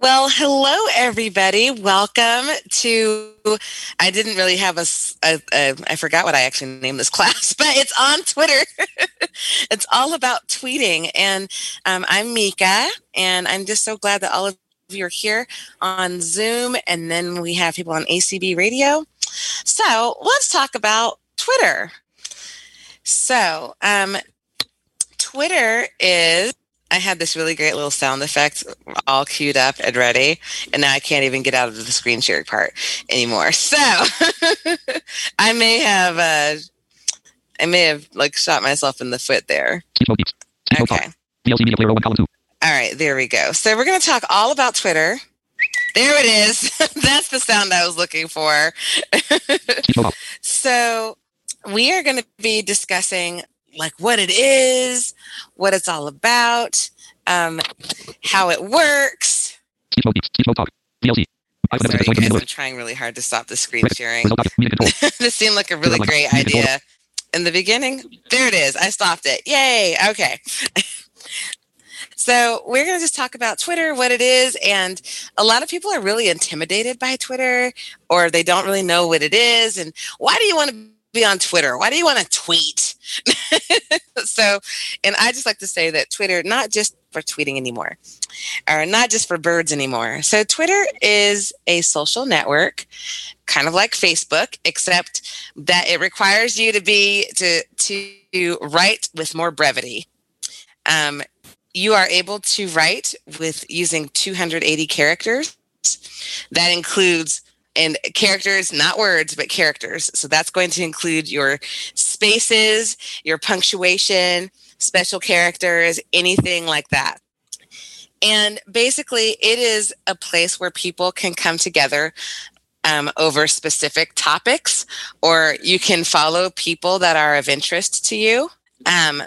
Well, hello, everybody. Welcome to. I didn't really have a, a, a. I forgot what I actually named this class, but it's on Twitter. it's all about tweeting. And um, I'm Mika, and I'm just so glad that all of you are here on Zoom. And then we have people on ACB radio. So let's talk about Twitter. So, um, Twitter is I had this really great little sound effect all queued up and ready, and now I can't even get out of the screen sharing part anymore. So I may have, uh, I may have like shot myself in the foot there. Okay. All right, there we go. So we're going to talk all about Twitter. There it is. That's the sound I was looking for. so we are going to be discussing like what it is, what it's all about, um, how it works. Sorry, guys, I'm trying really hard to stop the screen sharing. this seemed like a really great idea in the beginning. There it is. I stopped it. Yay. Okay. So, we're going to just talk about Twitter, what it is. And a lot of people are really intimidated by Twitter or they don't really know what it is. And why do you want to be on Twitter? Why do you want to tweet? so, and I just like to say that Twitter, not just for tweeting anymore, or not just for birds anymore. So, Twitter is a social network, kind of like Facebook, except that it requires you to be to to write with more brevity. Um, you are able to write with using 280 characters. That includes and characters, not words, but characters. So that's going to include your spaces, your punctuation, special characters, anything like that. And basically, it is a place where people can come together um, over specific topics, or you can follow people that are of interest to you. Um,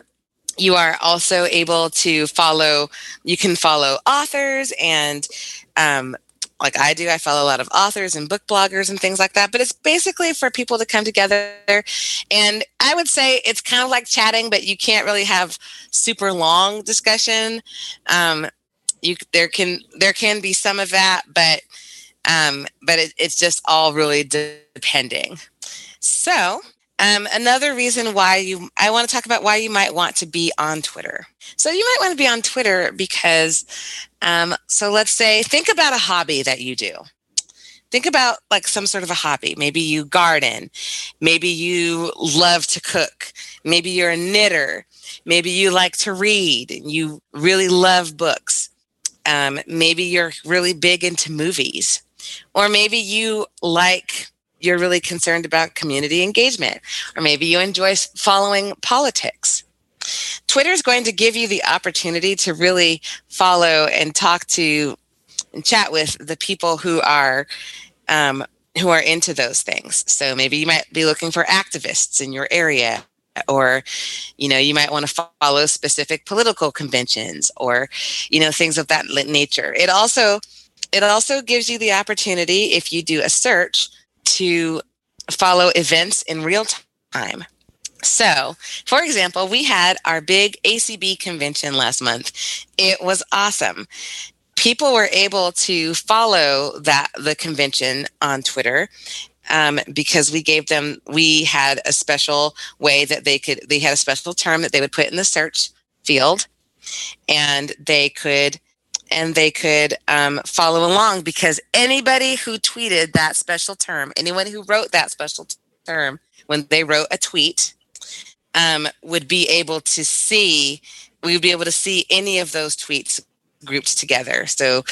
you are also able to follow, you can follow authors and um, like I do. I follow a lot of authors and book bloggers and things like that. But it's basically for people to come together. And I would say it's kind of like chatting, but you can't really have super long discussion. Um, you there can there can be some of that, but um, but it, it's just all really depending. So um, another reason why you, I want to talk about why you might want to be on Twitter. So you might want to be on Twitter because, um, so let's say, think about a hobby that you do. Think about like some sort of a hobby. Maybe you garden. Maybe you love to cook. Maybe you're a knitter. Maybe you like to read and you really love books. Um, maybe you're really big into movies. Or maybe you like you're really concerned about community engagement, or maybe you enjoy following politics. Twitter is going to give you the opportunity to really follow and talk to and chat with the people who are um, who are into those things. So maybe you might be looking for activists in your area or you know you might want to follow specific political conventions or you know things of that nature it also it also gives you the opportunity if you do a search to follow events in real time. So, for example, we had our big ACB convention last month. It was awesome. People were able to follow that the convention on Twitter um, because we gave them we had a special way that they could they had a special term that they would put in the search field and they could and they could um, follow along because anybody who tweeted that special term, anyone who wrote that special term when they wrote a tweet, um, would be able to see, we would be able to see any of those tweets grouped together. So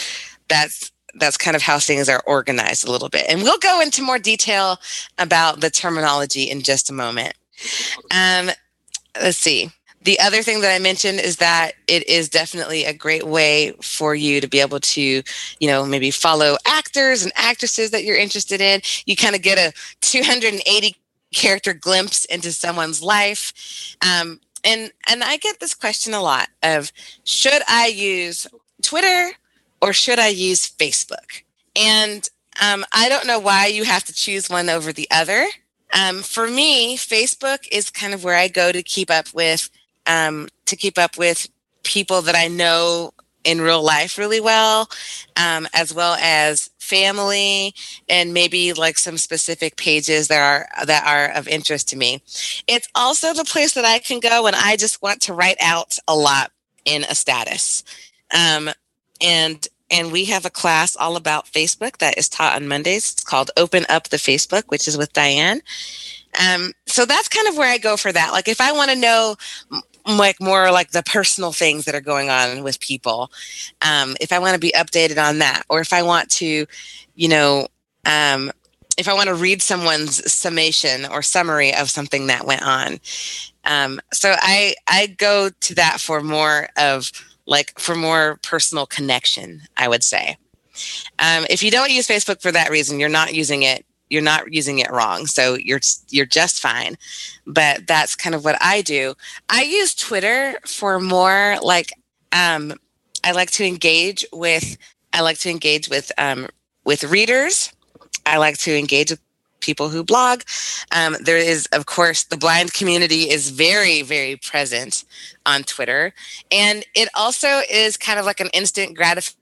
that's that's kind of how things are organized a little bit. And we'll go into more detail about the terminology in just a moment. Um, let's see the other thing that I mentioned is that it is definitely a great way for you to be able to, you know, maybe follow actors and actresses that you're interested in. You kind of get a 280 character glimpse into someone's life. Um, and and I get this question a lot of should I use Twitter or should I use Facebook? And um, I don't know why you have to choose one over the other. Um, for me, Facebook is kind of where I go to keep up with um, to keep up with people that I know in real life really well, um, as well as family and maybe like some specific pages that are that are of interest to me. It's also the place that I can go when I just want to write out a lot in a status. Um, and and we have a class all about Facebook that is taught on Mondays. It's called Open Up the Facebook, which is with Diane. Um, so that's kind of where I go for that. Like if I want to know like more like the personal things that are going on with people, um, if I want to be updated on that, or if I want to, you know, um, if I want to read someone's summation or summary of something that went on. Um, so I I go to that for more of like for more personal connection, I would say. Um, if you don't use Facebook for that reason, you're not using it. You're not using it wrong, so you're you're just fine. But that's kind of what I do. I use Twitter for more like um, I like to engage with. I like to engage with um, with readers. I like to engage with people who blog. Um, there is, of course, the blind community is very, very present on Twitter. And it also is kind of like an instant gratification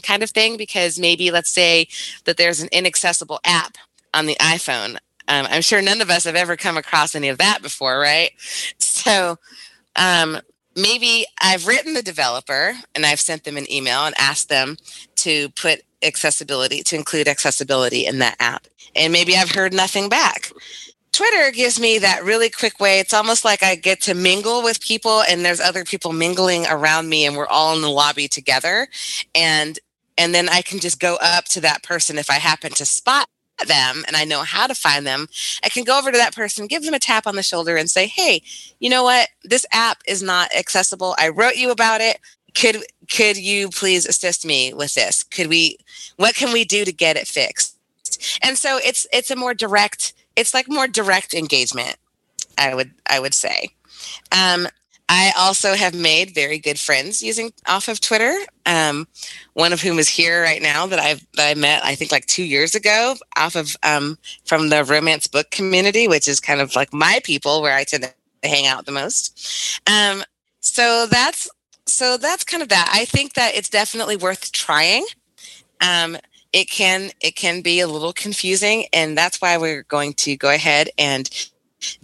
kind of thing because maybe let's say that there's an inaccessible app on the iPhone. Um, I'm sure none of us have ever come across any of that before, right? So um, maybe I've written the developer and I've sent them an email and asked them to put accessibility, to include accessibility in that app. And maybe I've heard nothing back. Twitter gives me that really quick way. It's almost like I get to mingle with people and there's other people mingling around me and we're all in the lobby together. And and then I can just go up to that person if I happen to spot them and I know how to find them, I can go over to that person, give them a tap on the shoulder and say, "Hey, you know what? This app is not accessible. I wrote you about it. Could could you please assist me with this? Could we what can we do to get it fixed?" And so it's it's a more direct it's like more direct engagement. I would I would say. Um, I also have made very good friends using off of Twitter. Um, one of whom is here right now that I've that I met I think like two years ago off of um, from the romance book community, which is kind of like my people where I tend to hang out the most. Um, so that's so that's kind of that. I think that it's definitely worth trying. It can it can be a little confusing, and that's why we're going to go ahead and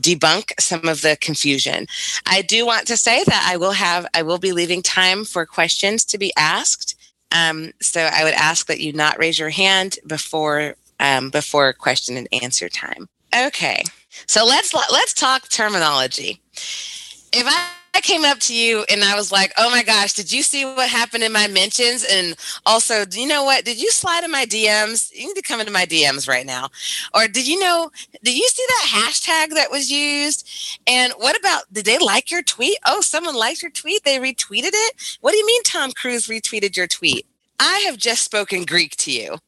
debunk some of the confusion. I do want to say that I will have I will be leaving time for questions to be asked. Um, so I would ask that you not raise your hand before um, before question and answer time. Okay, so let's let's talk terminology. If I I came up to you and I was like, "Oh my gosh, did you see what happened in my mentions?" And also, do you know what? Did you slide in my DMs? You need to come into my DMs right now. Or did you know? Did you see that hashtag that was used? And what about? Did they like your tweet? Oh, someone liked your tweet. They retweeted it. What do you mean, Tom Cruise retweeted your tweet? I have just spoken Greek to you,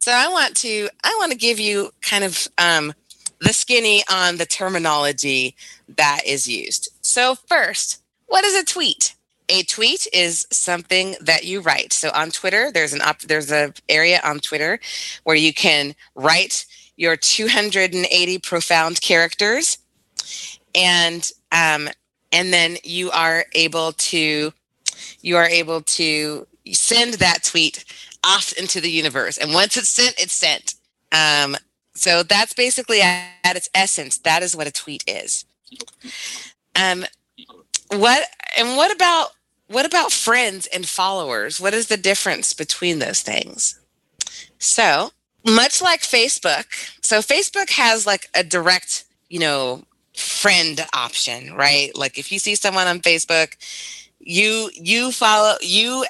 so I want to. I want to give you kind of um, the skinny on the terminology that is used. So, first, what is a tweet? A tweet is something that you write. So on Twitter, there's an op- there's a area on Twitter where you can write your 280 profound characters, and um, and then you are able to you are able to send that tweet off into the universe. And once it's sent, it's sent. Um, so that's basically at, at its essence, that is what a tweet is. Um, what and what about what about friends and followers? What is the difference between those things? So, much like Facebook, so Facebook has like a direct, you know, friend option, right? Like if you see someone on Facebook, you you follow you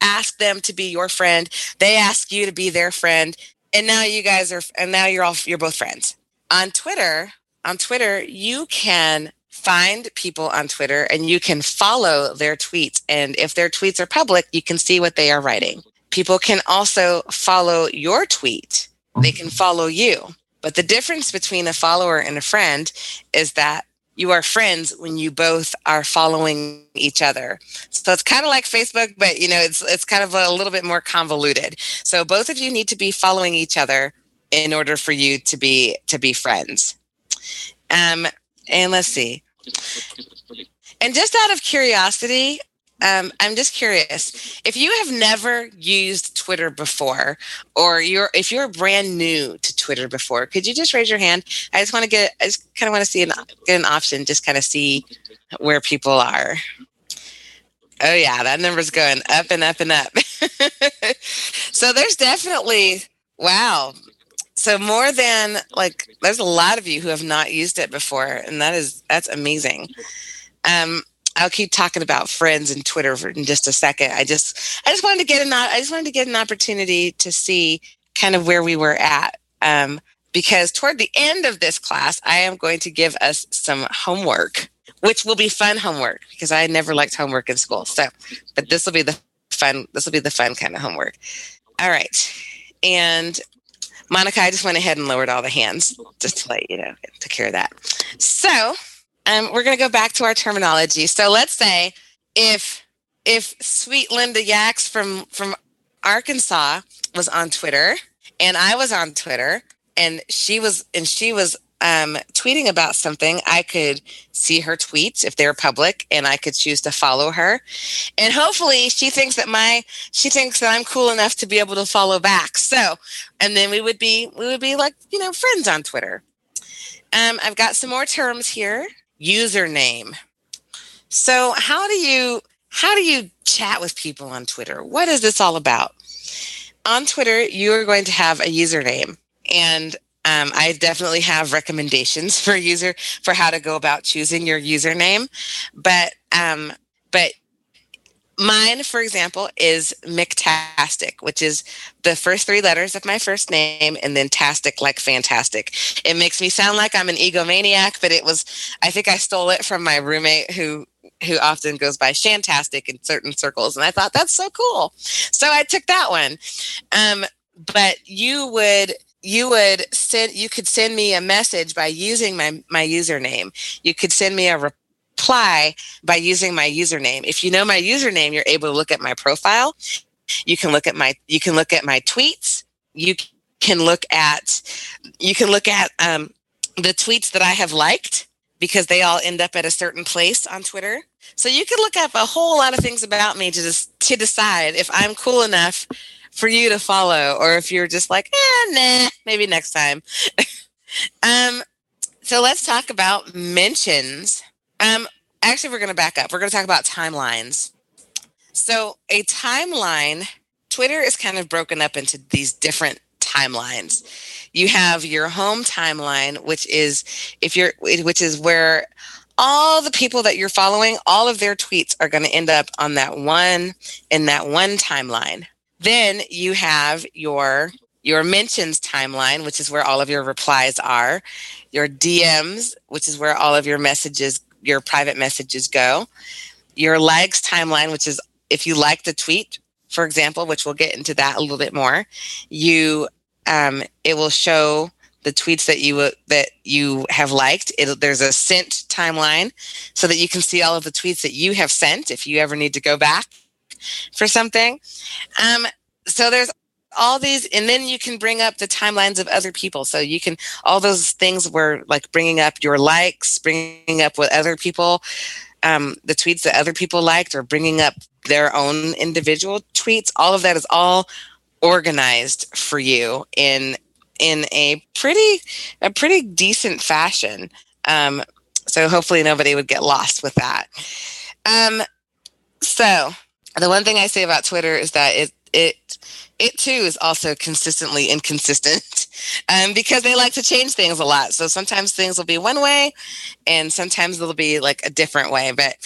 ask them to be your friend, they ask you to be their friend, and now you guys are and now you're all you're both friends. On Twitter, on Twitter, you can find people on Twitter and you can follow their tweets. And if their tweets are public, you can see what they are writing. People can also follow your tweet, they can follow you. But the difference between a follower and a friend is that you are friends when you both are following each other. So it's kind of like Facebook, but you know, it's it's kind of a little bit more convoluted. So both of you need to be following each other in order for you to be to be friends. Um, and let's see. And just out of curiosity, um, I'm just curious if you have never used Twitter before, or you're if you're brand new to Twitter before, could you just raise your hand? I just want to get, I just kind of want to see an get an option, just kind of see where people are. Oh yeah, that number's going up and up and up. so there's definitely wow. So more than like there's a lot of you who have not used it before, and that is that's amazing. Um, I'll keep talking about friends and Twitter for in just a second. I just I just wanted to get an I just wanted to get an opportunity to see kind of where we were at. Um, because toward the end of this class, I am going to give us some homework, which will be fun homework because I never liked homework in school. So, but this will be the fun. This will be the fun kind of homework. All right, and Monica, I just went ahead and lowered all the hands just to let you know, take care of that. So um, we're going to go back to our terminology. So let's say if if sweet Linda Yaks from from Arkansas was on Twitter and I was on Twitter and she was and she was um, tweeting about something, I could see her tweets if they're public, and I could choose to follow her. And hopefully, she thinks that my she thinks that I'm cool enough to be able to follow back. So, and then we would be we would be like you know friends on Twitter. Um, I've got some more terms here username. So how do you how do you chat with people on Twitter? What is this all about? On Twitter, you are going to have a username, and um, I definitely have recommendations for user for how to go about choosing your username. But um, but Mine, for example, is McTastic, which is the first three letters of my first name and then tastic like fantastic. It makes me sound like I'm an egomaniac, but it was I think I stole it from my roommate who who often goes by Shantastic in certain circles. And I thought that's so cool. So I took that one. Um, but you would you would send you could send me a message by using my my username you could send me a reply by using my username. If you know my username, you're able to look at my profile. You can look at my you can look at my tweets. You can look at you can look at um, the tweets that I have liked because they all end up at a certain place on Twitter. So you can look up a whole lot of things about me to just to decide if I'm cool enough for you to follow or if you're just like, eh, nah, maybe next time. um, so let's talk about mentions. Um, actually, we're going to back up. We're going to talk about timelines. So, a timeline, Twitter is kind of broken up into these different timelines. You have your home timeline, which is if you're, which is where all the people that you're following, all of their tweets are going to end up on that one in that one timeline. Then you have your your mentions timeline, which is where all of your replies are, your DMs, which is where all of your messages your private messages go. Your likes timeline, which is if you like the tweet, for example, which we'll get into that a little bit more, you um, it will show the tweets that you that you have liked. It, there's a sent timeline so that you can see all of the tweets that you have sent if you ever need to go back for something. Um, so there's all these and then you can bring up the timelines of other people. So you can all those things where like bringing up your likes bringing up what other people um, the tweets that other people liked or bringing up their own individual tweets. All of that is all organized for you in in a pretty a pretty decent fashion. Um, so hopefully nobody would get lost with that. Um, so the one thing i say about twitter is that it it it too is also consistently inconsistent um, because they like to change things a lot. So sometimes things will be one way, and sometimes they'll be like a different way. But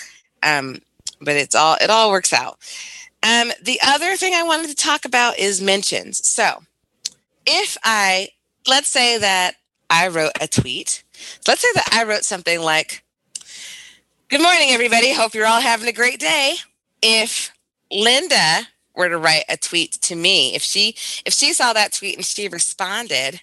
um, but it's all it all works out. Um, the other thing I wanted to talk about is mentions. So if I let's say that I wrote a tweet. Let's say that I wrote something like, "Good morning, everybody. Hope you're all having a great day." If Linda were to write a tweet to me, if she if she saw that tweet and she responded,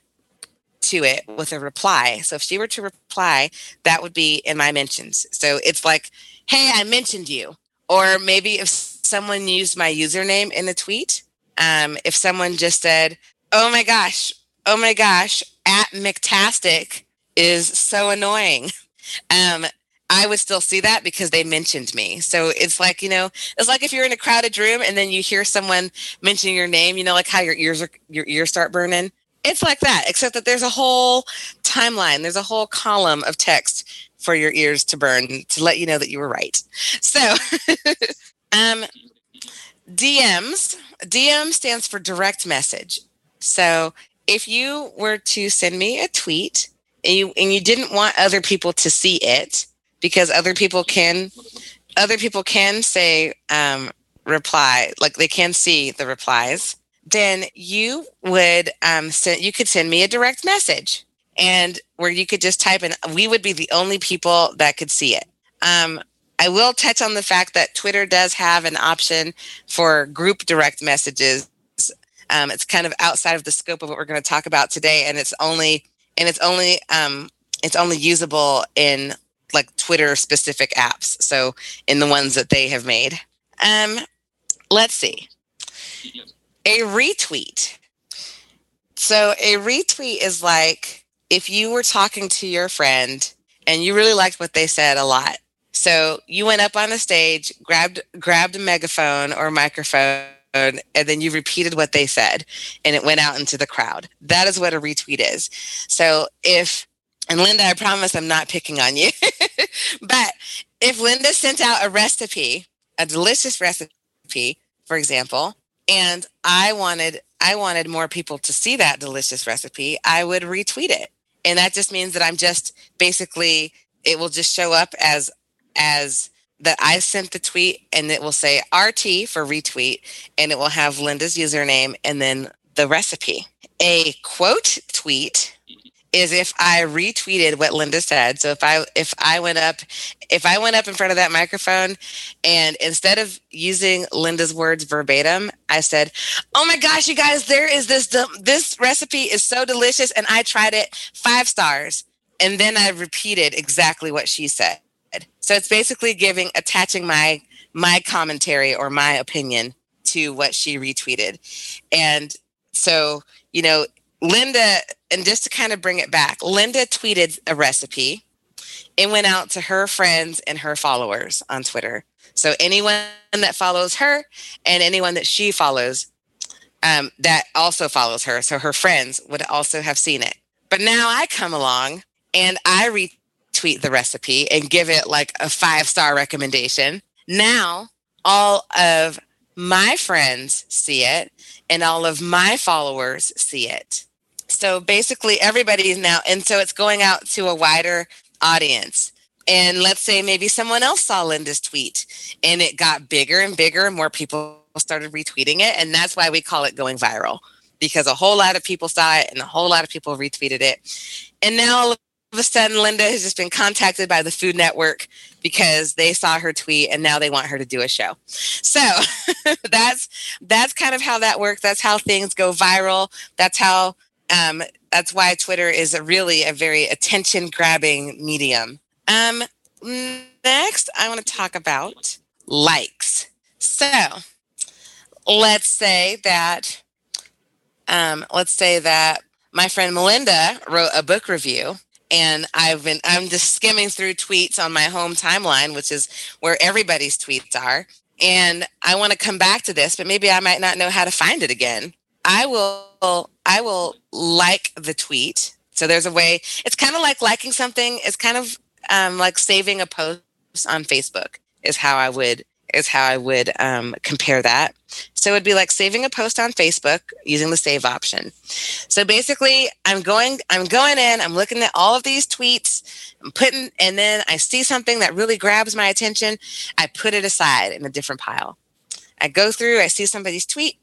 to it with a reply. So if she were to reply, that would be in my mentions. So it's like, hey, I mentioned you. Or maybe if someone used my username in a tweet, um, if someone just said, oh my gosh, oh my gosh, at McTastic is so annoying. Um, I would still see that because they mentioned me. So it's like, you know, it's like if you're in a crowded room and then you hear someone mention your name, you know, like how your ears are, your ears start burning. It's like that, except that there's a whole timeline, there's a whole column of text for your ears to burn to let you know that you were right. So, um, DMs, DM stands for direct message. So if you were to send me a tweet and you and you didn't want other people to see it, because other people can other people can say um, reply like they can see the replies then you would um, send you could send me a direct message and where you could just type in we would be the only people that could see it. Um, i will touch on the fact that twitter does have an option for group direct messages. Um, it's kind of outside of the scope of what we're going to talk about today and it's only and it's only um, it's only usable in like Twitter specific apps. So in the ones that they have made. Um, let's see. A retweet. So a retweet is like if you were talking to your friend and you really liked what they said a lot. So you went up on the stage, grabbed grabbed a megaphone or microphone and then you repeated what they said and it went out into the crowd. That is what a retweet is. So if and Linda, I promise I'm not picking on you. but if Linda sent out a recipe, a delicious recipe, for example, and I wanted I wanted more people to see that delicious recipe, I would retweet it. And that just means that I'm just basically it will just show up as as that I sent the tweet and it will say RT for retweet and it will have Linda's username and then the recipe. A quote tweet is if I retweeted what Linda said. So if I if I went up if I went up in front of that microphone and instead of using Linda's words verbatim, I said, "Oh my gosh, you guys, there is this this recipe is so delicious and I tried it 5 stars." And then I repeated exactly what she said. So it's basically giving attaching my my commentary or my opinion to what she retweeted. And so, you know, Linda, and just to kind of bring it back, Linda tweeted a recipe. It went out to her friends and her followers on Twitter. So anyone that follows her and anyone that she follows um, that also follows her, so her friends would also have seen it. But now I come along and I retweet the recipe and give it like a five star recommendation. Now all of my friends see it and all of my followers see it. So basically, everybody is now, and so it's going out to a wider audience. And let's say maybe someone else saw Linda's tweet and it got bigger and bigger, and more people started retweeting it. And that's why we call it going viral because a whole lot of people saw it and a whole lot of people retweeted it. And now all of a sudden, Linda has just been contacted by the Food Network because they saw her tweet and now they want her to do a show. So that's that's kind of how that works. That's how things go viral. That's how um, that's why Twitter is a really a very attention grabbing medium. Um, next, I want to talk about likes. So let's say that, um, let's say that my friend Melinda wrote a book review and I've been I'm just skimming through tweets on my home timeline, which is where everybody's tweets are. And I want to come back to this, but maybe I might not know how to find it again. I will I will like the tweet. So there's a way. It's kind of like liking something. It's kind of um, like saving a post on Facebook. Is how I would is how I would um, compare that. So it'd be like saving a post on Facebook using the save option. So basically, I'm going I'm going in. I'm looking at all of these tweets. I'm putting, and then I see something that really grabs my attention. I put it aside in a different pile. I go through, I see somebody's tweet,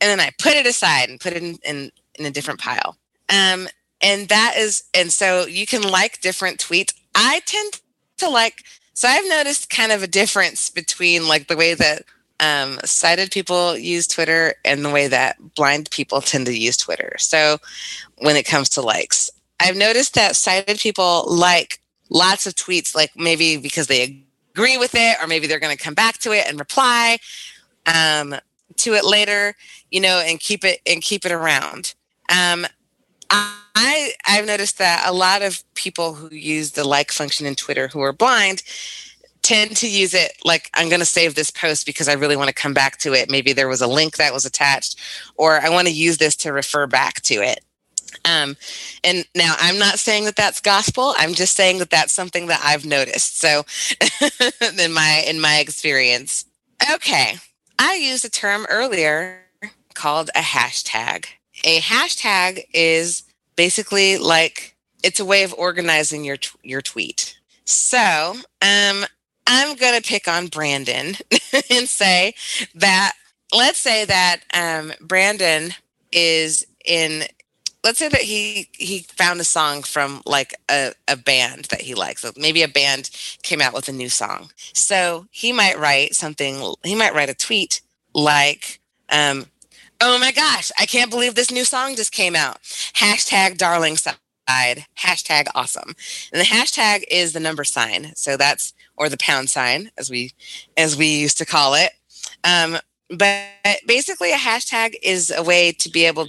and then I put it aside and put it in, in, in a different pile. Um, and that is, and so you can like different tweets. I tend to like, so I've noticed kind of a difference between like the way that um, sighted people use Twitter and the way that blind people tend to use Twitter. So when it comes to likes, I've noticed that sighted people like lots of tweets, like maybe because they agree with it, or maybe they're going to come back to it and reply um, to it later, you know, and keep it and keep it around. Um, I I've noticed that a lot of people who use the like function in Twitter who are blind tend to use it like I'm going to save this post because I really want to come back to it. Maybe there was a link that was attached, or I want to use this to refer back to it. Um, and now I'm not saying that that's gospel. I'm just saying that that's something that I've noticed. So, in my in my experience, okay, I used a term earlier called a hashtag. A hashtag is basically like it's a way of organizing your your tweet. So, um, I'm going to pick on Brandon and say that let's say that um, Brandon is in let's say that he he found a song from like a, a band that he likes maybe a band came out with a new song so he might write something he might write a tweet like um, oh my gosh i can't believe this new song just came out. Hashtag darlingside hashtag awesome. And the hashtag is the number sign. So that's or the pound sign as we as we used to call it. Um, but basically a hashtag is a way to be able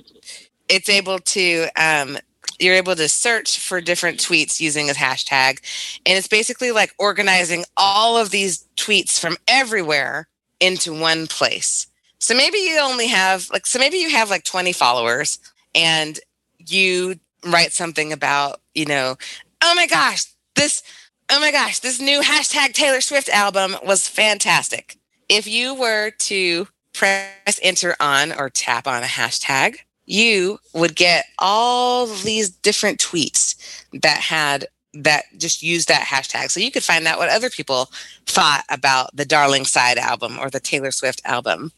it's able to um, you're able to search for different tweets using a hashtag. And it's basically like organizing all of these tweets from everywhere into one place so maybe you only have like so maybe you have like 20 followers and you write something about you know oh my gosh this oh my gosh this new hashtag taylor swift album was fantastic if you were to press enter on or tap on a hashtag you would get all these different tweets that had that just used that hashtag. So you could find out what other people thought about the Darlingside album or the Taylor Swift album.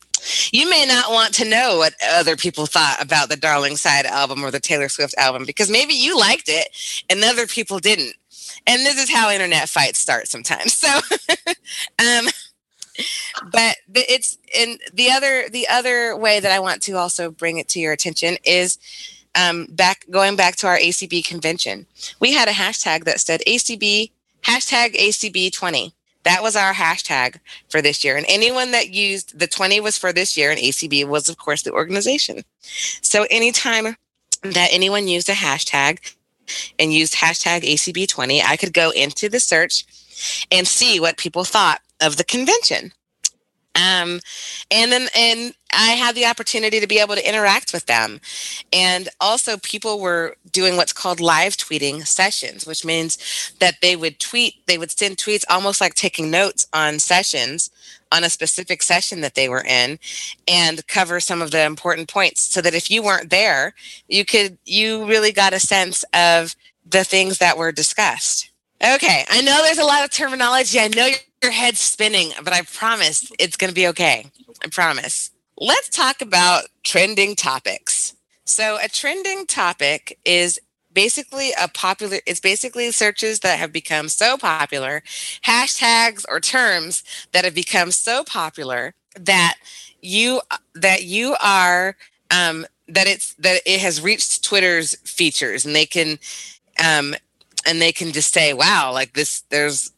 You may not want to know what other people thought about the Darlingside album or the Taylor Swift album because maybe you liked it and other people didn't. And this is how internet fights start sometimes. So um but it's in the other the other way that I want to also bring it to your attention is um, back going back to our ACB convention. We had a hashtag that said ACB hashtag ACB twenty. That was our hashtag for this year. And anyone that used the 20 was for this year, and ACB was, of course, the organization. So anytime that anyone used a hashtag and used hashtag ACB20, I could go into the search and see what people thought of the convention. Um, and then and I had the opportunity to be able to interact with them. And also people were doing what's called live tweeting sessions, which means that they would tweet, they would send tweets almost like taking notes on sessions on a specific session that they were in and cover some of the important points so that if you weren't there, you could you really got a sense of the things that were discussed. Okay, I know there's a lot of terminology. I know your head's spinning, but I promise it's going to be okay. I promise. Let's talk about trending topics. So, a trending topic is basically a popular it's basically searches that have become so popular hashtags or terms that have become so popular that you that you are um that it's that it has reached twitter's features and they can um and they can just say, wow, like this, there's,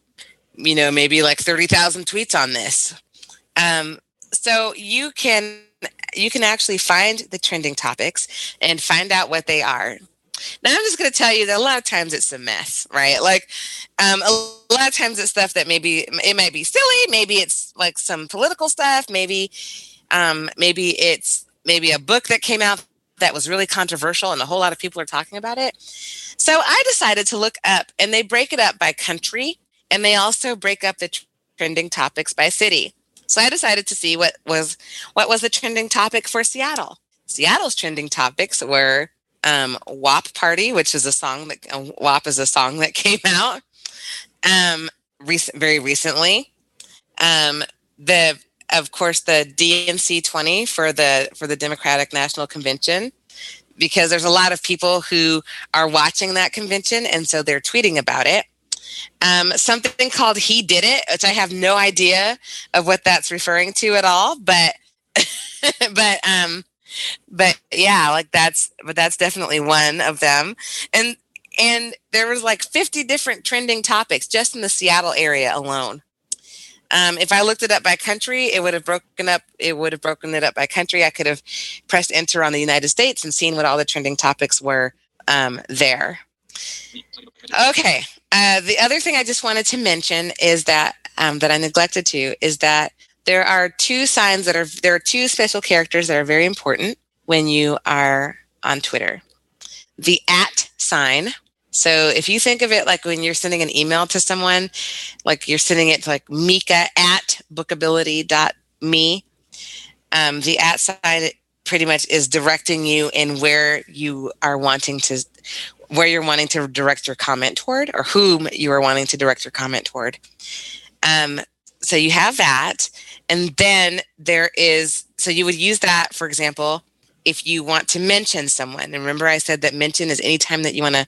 you know, maybe like 30,000 tweets on this. Um, so you can, you can actually find the trending topics and find out what they are. Now I'm just going to tell you that a lot of times it's a mess, right? Like um, a lot of times it's stuff that maybe it might be silly, maybe it's like some political stuff, maybe um, maybe it's maybe a book that came out that was really controversial and a whole lot of people are talking about it. So I decided to look up, and they break it up by country, and they also break up the trending topics by city. So I decided to see what was what was the trending topic for Seattle. Seattle's trending topics were um, WAP Party, which is a song that uh, WAP is a song that came out um, recent, very recently. Um, the of course the DNC 20 for the for the Democratic National Convention because there's a lot of people who are watching that convention and so they're tweeting about it. Um, something called He Did It, which I have no idea of what that's referring to at all, but but um but yeah, like that's but that's definitely one of them. And and there was like 50 different trending topics just in the Seattle area alone. Um, if I looked it up by country, it would have broken up. It would have broken it up by country. I could have pressed enter on the United States and seen what all the trending topics were um, there. Okay. Uh, the other thing I just wanted to mention is that um, that I neglected to is that there are two signs that are there are two special characters that are very important when you are on Twitter. The at sign. So if you think of it like when you're sending an email to someone, like you're sending it to like Mika at bookability.me, um, the at sign pretty much is directing you in where you are wanting to where you're wanting to direct your comment toward or whom you are wanting to direct your comment toward. Um, so you have that. And then there is, so you would use that, for example, if you want to mention someone. And remember I said that mention is anytime that you want to,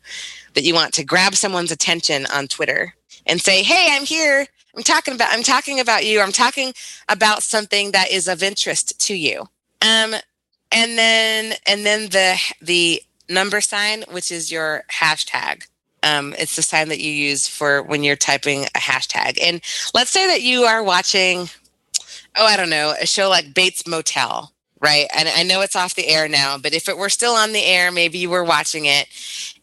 that you want to grab someone's attention on Twitter and say, Hey, I'm here. I'm talking about, I'm talking about you. I'm talking about something that is of interest to you. Um, and then, and then the, the number sign, which is your hashtag. Um, it's the sign that you use for when you're typing a hashtag. And let's say that you are watching, oh, I don't know, a show like Bates Motel, right? And I know it's off the air now, but if it were still on the air, maybe you were watching it.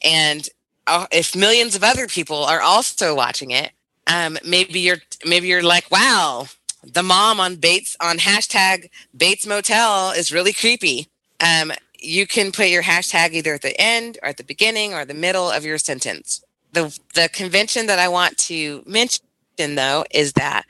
And uh, if millions of other people are also watching it, um, maybe you're maybe you're like, wow, the mom on Bates on hashtag Bates Motel is really creepy. Um, you can put your hashtag either at the end or at the beginning or the middle of your sentence. The, the convention that I want to mention though is that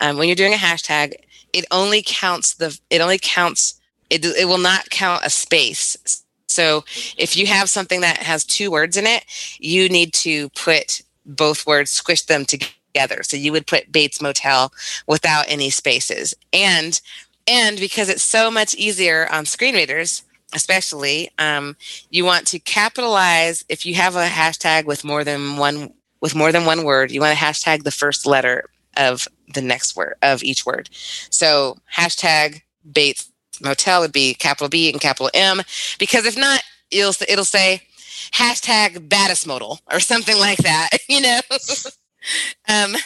um, when you're doing a hashtag, it only counts the, it only counts, it, it will not count a space. So if you have something that has two words in it, you need to put both words, squish them together. So you would put Bates Motel without any spaces. And and because it's so much easier on screen readers, especially um, you want to capitalize if you have a hashtag with more than one with more than one word you want to hashtag the first letter of the next word of each word. So hashtag bates motel would be capital b and capital m because if not it'll, it'll say hashtag baddest modal or something like that you know? Um,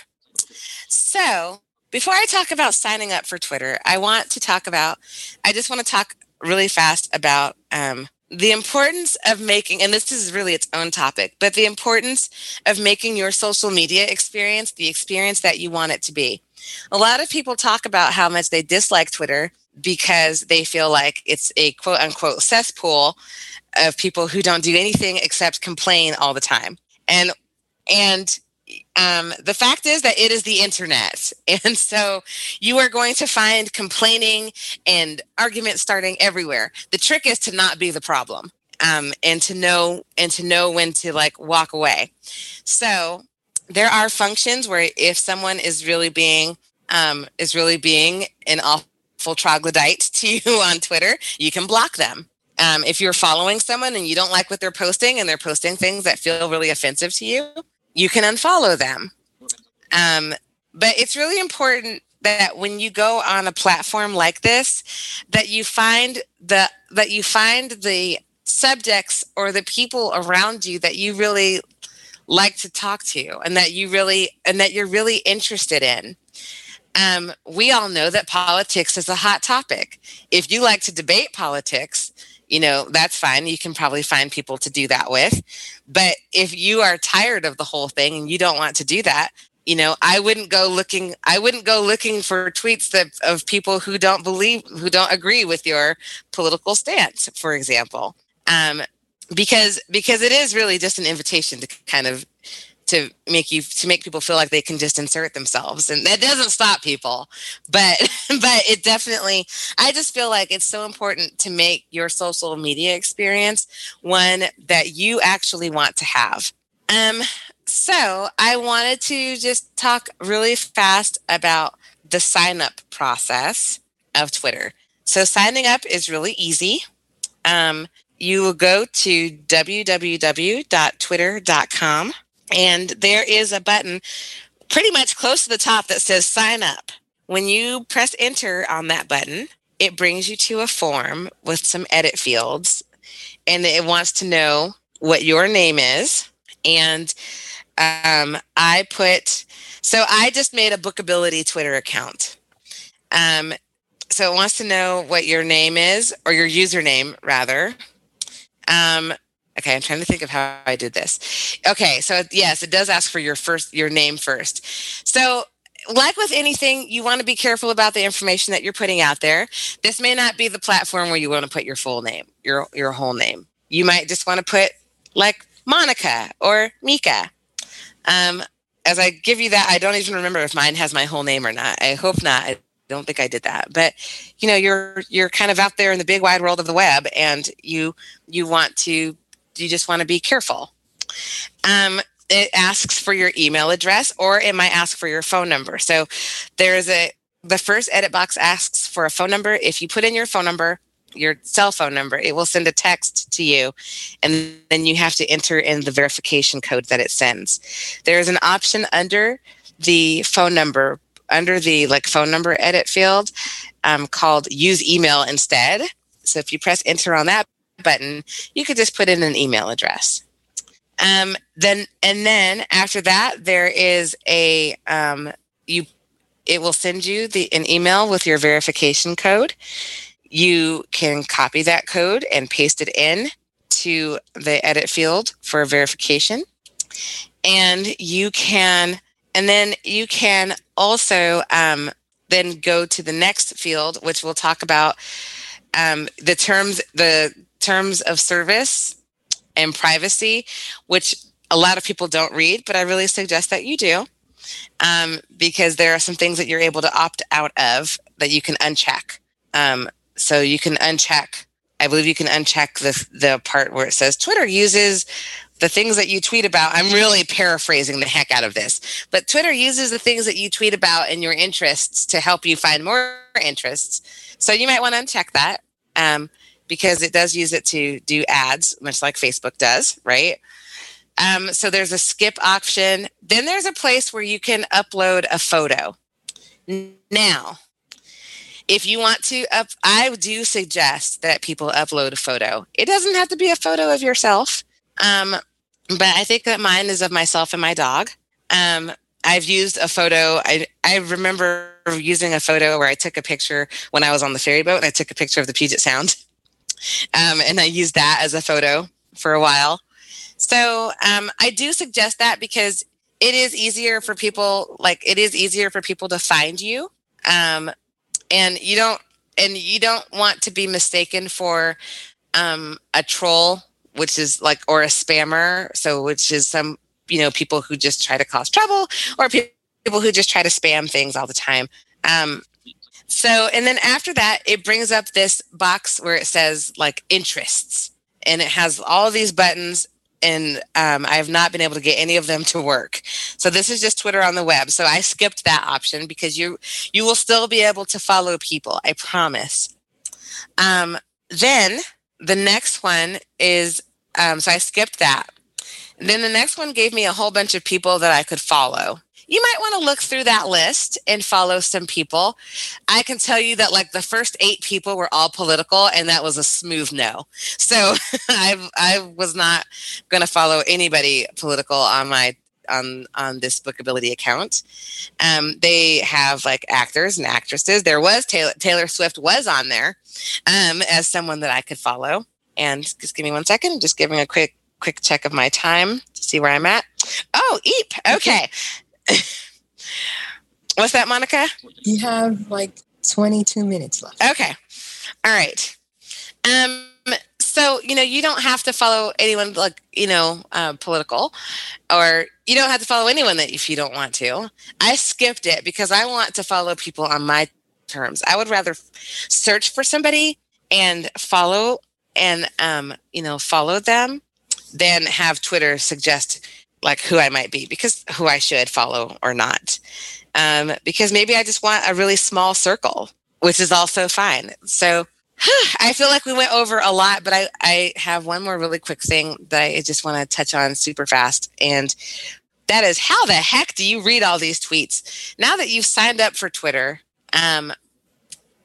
so before i talk about signing up for twitter i want to talk about i just want to talk really fast about um, the importance of making, and this is really its own topic, but the importance of making your social media experience the experience that you want it to be. A lot of people talk about how much they dislike Twitter because they feel like it's a quote unquote cesspool of people who don't do anything except complain all the time. And and um, the fact is that it is the internet. And so you are going to find complaining and arguments starting everywhere. The trick is to not be the problem. Um, and to know and to know when to like walk away. So there are functions where if someone is really being um, is really being an awful troglodyte to you on Twitter, you can block them. Um, if you're following someone and you don't like what they're posting and they're posting things that feel really offensive to you, you can unfollow them. Um, but it's really important that when you go on a platform like this, that you find the that you find the subjects or the people around you that you really like to talk to and that you really and that you're really interested in um, we all know that politics is a hot topic if you like to debate politics you know, that's fine. You can probably find people to do that with. But if you are tired of the whole thing and you don't want to do that, you know, I wouldn't go looking I wouldn't go looking for tweets that of people who don't believe who don't agree with your political stance, for example. Um, because because it is really just an invitation to kind of to make you to make people feel like they can just insert themselves. And that doesn't stop people. But but it definitely i just feel like it's so important to make your social media experience one that you actually want to have. Um so i wanted to just talk really fast about the sign up process of twitter. So signing up is really easy. Um, you will go to www.twitter.com and there is a button pretty much close to the top that says sign up. When you press enter on that button, it brings you to a form with some edit fields and it wants to know what your name is and um, I put so I just made a Bookability Twitter account. Um, so it wants to know what your name is or your username rather. Um, okay, I'm trying to think of how I did this. Okay, so yes, it does ask for your first your name first. So like with anything, you want to be careful about the information that you're putting out there. This may not be the platform where you want to put your full name, your your whole name. You might just want to put like Monica or Mika. Um, as I give you that, I don't even remember if mine has my whole name or not. I hope not. I don't think I did that. But you know, you're you're kind of out there in the big wide world of the web, and you you want to you just want to be careful. Um, it asks for your email address, or it might ask for your phone number. So there's a the first edit box asks for a phone number. If you put in your phone number, your cell phone number, it will send a text to you, and then you have to enter in the verification code that it sends. There is an option under the phone number, under the like phone number edit field, um, called use email instead. So if you press enter on that button, you could just put in an email address. Um, then and then after that, there is a um, you. It will send you the an email with your verification code you can copy that code and paste it in to the edit field for verification. And you can, and then you can also um, then go to the next field, which we'll talk about um, the terms, the terms of service and privacy, which a lot of people don't read, but I really suggest that you do. Um, because there are some things that you're able to opt out of that you can uncheck. Um, so you can uncheck. I believe you can uncheck the the part where it says Twitter uses the things that you tweet about. I'm really paraphrasing the heck out of this, but Twitter uses the things that you tweet about and your interests to help you find more interests. So you might want to uncheck that um, because it does use it to do ads, much like Facebook does, right? Um, so there's a skip option. Then there's a place where you can upload a photo. Now, if you want to up i do suggest that people upload a photo it doesn't have to be a photo of yourself um, but i think that mine is of myself and my dog um, i've used a photo I, I remember using a photo where i took a picture when i was on the ferry boat and i took a picture of the puget sound um, and i used that as a photo for a while. So um, i do suggest that because it is easier for people like it is easier for people to find you. Um, and you don't and you don't want to be mistaken for um, a troll which is like or a spammer. So which is some you know people who just try to cause trouble or people who just try to spam things all the time. Um, so and then after that it brings up this box where it says like interests and it has all these buttons and um, I have not been able to get any of them to work. So this is just Twitter on the web. So I skipped that option because you you will still be able to follow people. I promise. Um, then the next one is um, so I skipped that. then the next one gave me a whole bunch of people that I could follow you might want to look through that list and follow some people. I can tell you that like the first eight people were all political, and that was a smooth no. So I I was not going to follow anybody political on my on on this bookability account. Um, they have like actors and actresses. There was Taylor Taylor Swift was on there um, as someone that I could follow. And just give me one second. Just giving a quick quick check of my time to see where I'm at. Oh, Eep. Okay. What's that, Monica? You have like 22 minutes left. Okay. All right. Um, so you know you don't have to follow anyone like you know uh, political or you don't have to follow anyone that if you don't want to i skipped it because i want to follow people on my terms i would rather search for somebody and follow and um, you know follow them than have twitter suggest like who I might be because who I should follow or not. Um, because maybe I just want a really small circle, which is also fine. So I feel like we went over a lot, but I, I have one more really quick thing that I just want to touch on super fast. And that is how the heck do you read all these tweets? Now that you've signed up for Twitter, um,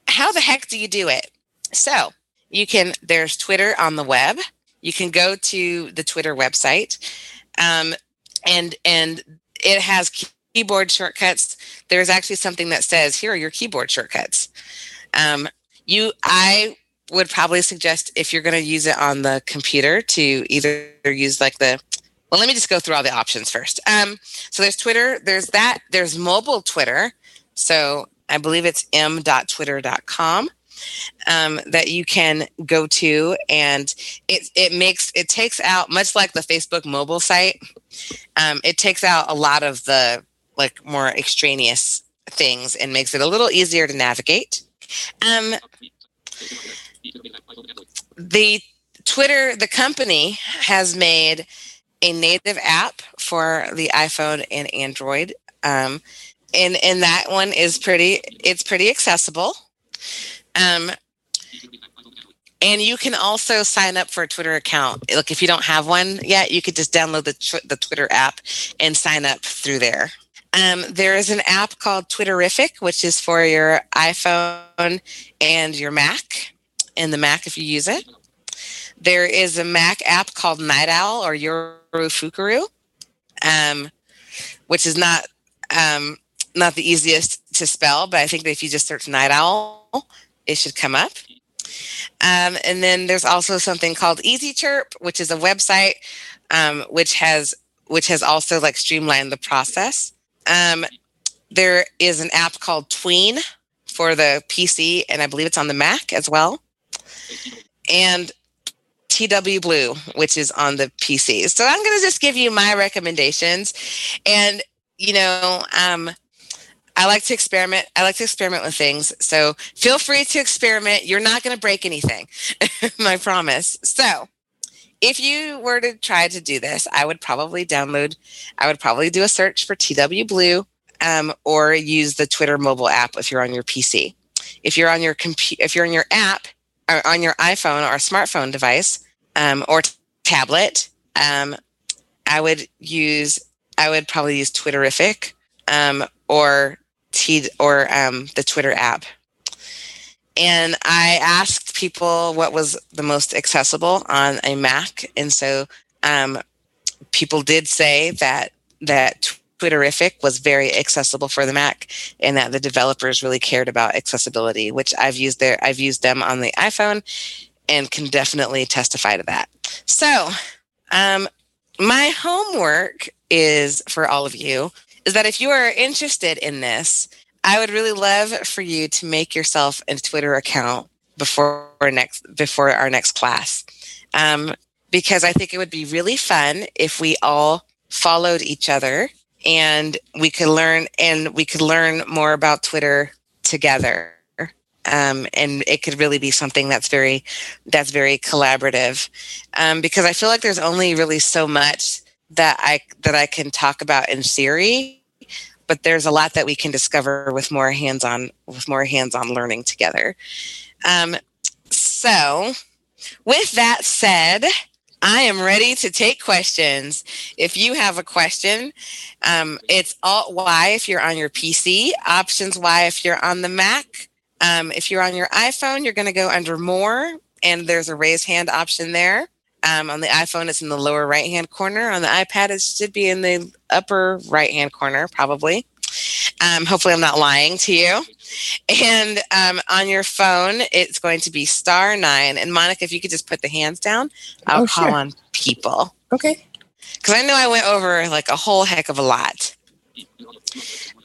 how the heck do you do it? So you can, there's Twitter on the web. You can go to the Twitter website um, and and it has keyboard shortcuts. There's actually something that says, "Here are your keyboard shortcuts." Um, you, I would probably suggest if you're going to use it on the computer to either use like the well let me just go through all the options first um, so there's twitter there's that there's mobile twitter so i believe it's m.twitter.com um, that you can go to and it, it makes it takes out much like the facebook mobile site um, it takes out a lot of the like more extraneous things and makes it a little easier to navigate um, the Twitter, the company has made a native app for the iPhone and Android. Um, and, and that one is pretty, it's pretty accessible. Um, and you can also sign up for a Twitter account. Like if you don't have one yet, you could just download the, tw- the Twitter app and sign up through there. Um, there is an app called Twitterrific, which is for your iPhone and your Mac, and the Mac if you use it. There is a Mac app called Night Owl or YoruFukurou, um, which is not um, not the easiest to spell, but I think that if you just search Night Owl, it should come up. Um, and then there's also something called Easy Chirp, which is a website um, which has which has also like streamlined the process. Um, there is an app called Tween for the PC, and I believe it's on the Mac as well. And TW Blue, which is on the PC. So I'm going to just give you my recommendations. And, you know, um, I like to experiment. I like to experiment with things. So feel free to experiment. You're not going to break anything, I promise. So if you were to try to do this, I would probably download, I would probably do a search for TW Blue um, or use the Twitter mobile app if you're on your PC. If you're on your computer, if you're on your app or on your iPhone or smartphone device um, or t- tablet, um, I would use, I would probably use Twitterrific um, or Or um, the Twitter app and I asked people what was the most accessible on a Mac, and so um, people did say that that Twitterrific was very accessible for the Mac, and that the developers really cared about accessibility, which I've used there. I've used them on the iPhone, and can definitely testify to that. So, um, my homework is for all of you is that if you are interested in this I would really love for you to make yourself a Twitter account before our next before our next class, um, because I think it would be really fun if we all followed each other and we could learn and we could learn more about Twitter together. Um, and it could really be something that's very that's very collaborative um, because I feel like there's only really so much that I that I can talk about in theory but there's a lot that we can discover with more hands-on with more hands-on learning together. Um, so, with that said, I am ready to take questions. If you have a question, um, it's Alt Y if you're on your PC, Options Y if you're on the Mac. Um, if you're on your iPhone, you're going to go under More, and there's a raise hand option there. Um, on the iPhone, it's in the lower right hand corner. On the iPad, it should be in the upper right hand corner, probably. Um, hopefully, I'm not lying to you. And um, on your phone, it's going to be star nine. And Monica, if you could just put the hands down, I'll oh, call sure. on people. Okay. Because I know I went over like a whole heck of a lot.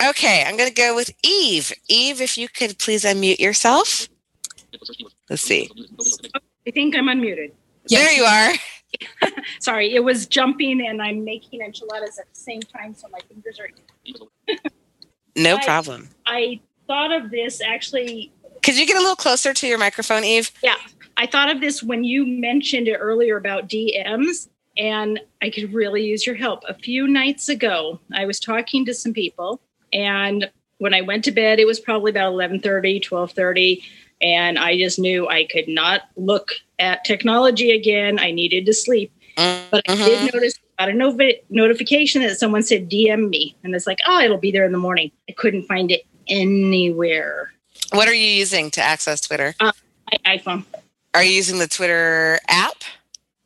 Okay, I'm going to go with Eve. Eve, if you could please unmute yourself. Let's see. I think I'm unmuted. There you are. Sorry, it was jumping and I'm making enchiladas at the same time, so my fingers are. no I, problem. I thought of this actually. Could you get a little closer to your microphone, Eve? Yeah. I thought of this when you mentioned it earlier about DMs, and I could really use your help. A few nights ago, I was talking to some people, and when I went to bed, it was probably about 11:30, 12:30 and I just knew I could not look at technology again. I needed to sleep. But I did mm-hmm. notice got a novi- notification that someone said DM me, and it's like, oh, it'll be there in the morning. I couldn't find it anywhere. What are you using to access Twitter? Uh, iPhone. Are you using the Twitter app,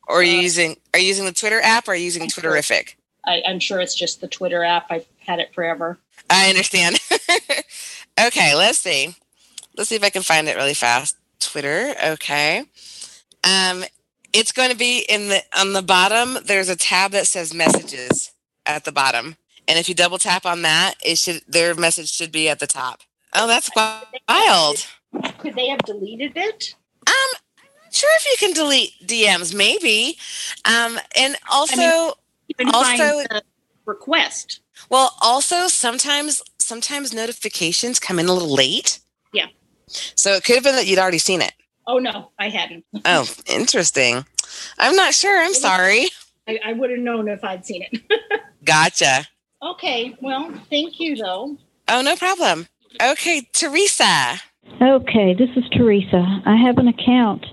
or are you uh, using are you using the Twitter app, or are you using Twitterrific? I, I'm sure it's just the Twitter app. I've had it forever. I understand. okay, let's see. Let's see if I can find it really fast. Twitter. Okay. Um, it's going to be in the on the bottom. There's a tab that says messages at the bottom, and if you double tap on that, it should their message should be at the top. Oh, that's wild. Could they have deleted it? Um, I'm not sure if you can delete DMs. Maybe. Um, and also, You can Also- request. well, also sometimes sometimes notifications come in a little late. Yeah. So it could have been that you'd already seen it. Oh no, I hadn't. Oh, interesting. I'm not sure. I'm sorry. I, I would have known if I'd seen it. Gotcha. okay, well, thank you though. Oh, no problem. Okay, Teresa. Okay, this is Teresa. I have an account,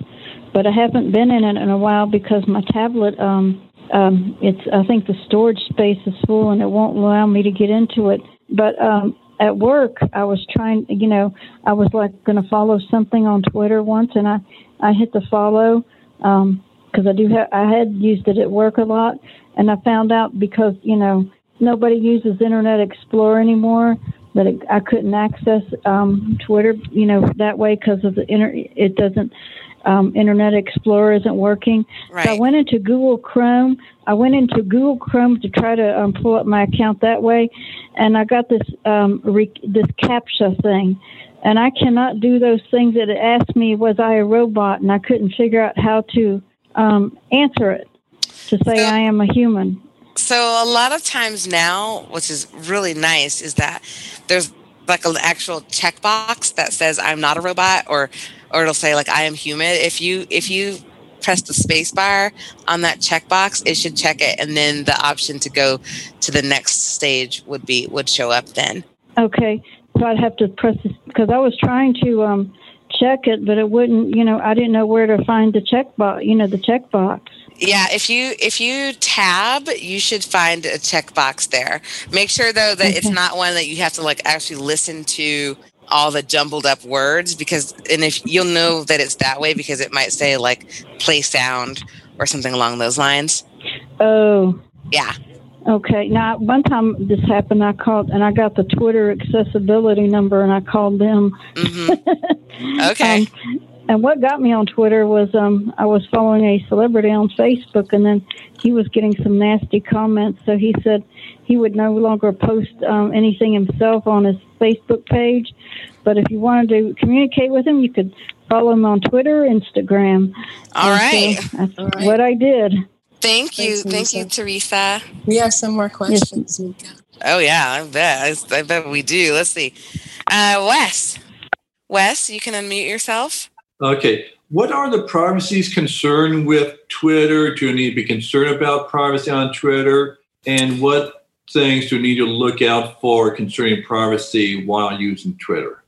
but I haven't been in it in a while because my tablet, um, um, it's I think the storage space is full and it won't allow me to get into it. But um, at work, I was trying, you know, I was like going to follow something on Twitter once, and I I hit the follow because I do have I had used it at work a lot, and I found out because you know nobody uses Internet Explorer anymore that it, I couldn't access um, Twitter, you know, that way because of the inter. It doesn't. Um, Internet Explorer isn't working. So I went into Google Chrome. I went into Google Chrome to try to um, pull up my account that way, and I got this um, re- this captcha thing, and I cannot do those things that it asked me was I a robot, and I couldn't figure out how to um, answer it to say So- I am a human. So a lot of times now, which is really nice, is that there's like an actual checkbox that says I'm not a robot, or or it'll say like I am human. If you if you press the space bar on that checkbox, it should check it, and then the option to go to the next stage would be would show up then. Okay, so I'd have to press because I was trying to um, check it, but it wouldn't. You know, I didn't know where to find the check box. You know, the checkbox. Yeah, if you if you tab, you should find a checkbox there. Make sure though that it's not one that you have to like actually listen to all the jumbled up words because and if you'll know that it's that way because it might say like play sound or something along those lines. Oh, Yeah. okay. Now, one time this happened, I called and I got the Twitter accessibility number, and I called them. hmm Okay. Um, and what got me on Twitter was um, I was following a celebrity on Facebook, and then he was getting some nasty comments. So he said he would no longer post um, anything himself on his Facebook page. But if you wanted to communicate with him, you could follow him on Twitter, Instagram. All And right. so that's All right. what I did. Thank you. Thanks, Thank you, Teresa. We have some more questions. Mika. Oh yeah, I bet. I bet we do. Let's see. Uh Wes. Wes, you can unmute yourself. Okay. What are the privacy's concern with Twitter? Do you need to be concerned about privacy on Twitter? And what things do you need to look out for concerning privacy while using Twitter?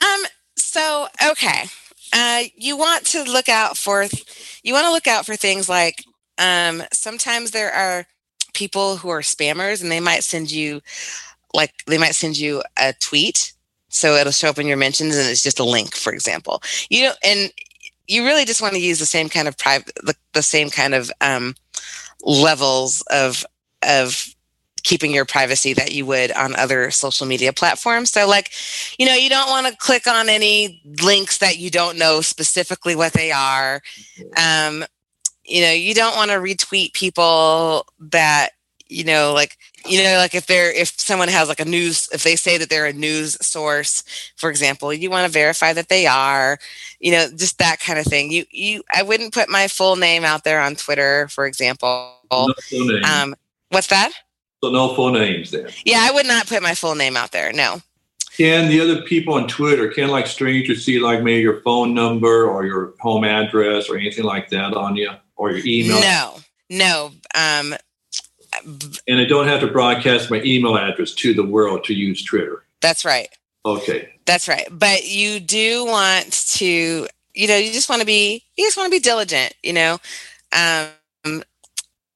Um. So okay, uh, you want to look out for you want to look out for things like um. Sometimes there are people who are spammers, and they might send you like they might send you a tweet, so it'll show up in your mentions, and it's just a link, for example. You know, and you really just want to use the same kind of private, the, the same kind of um, levels of of keeping your privacy that you would on other social media platforms. So like, you know, you don't want to click on any links that you don't know specifically what they are. Um, you know, you don't want to retweet people that, you know, like, you know, like if they're if someone has like a news, if they say that they're a news source, for example, you want to verify that they are, you know, just that kind of thing. You you I wouldn't put my full name out there on Twitter, for example. No. Um, what's that? so no full names then. Yeah, I would not put my full name out there. No. Can the other people on Twitter, can like strangers see like maybe your phone number or your home address or anything like that on you or your email? No. No. Um And I don't have to broadcast my email address to the world to use Twitter. that's right. Okay. That's right. But you do want to, you know, you just want to be you just want to be diligent, you know. Um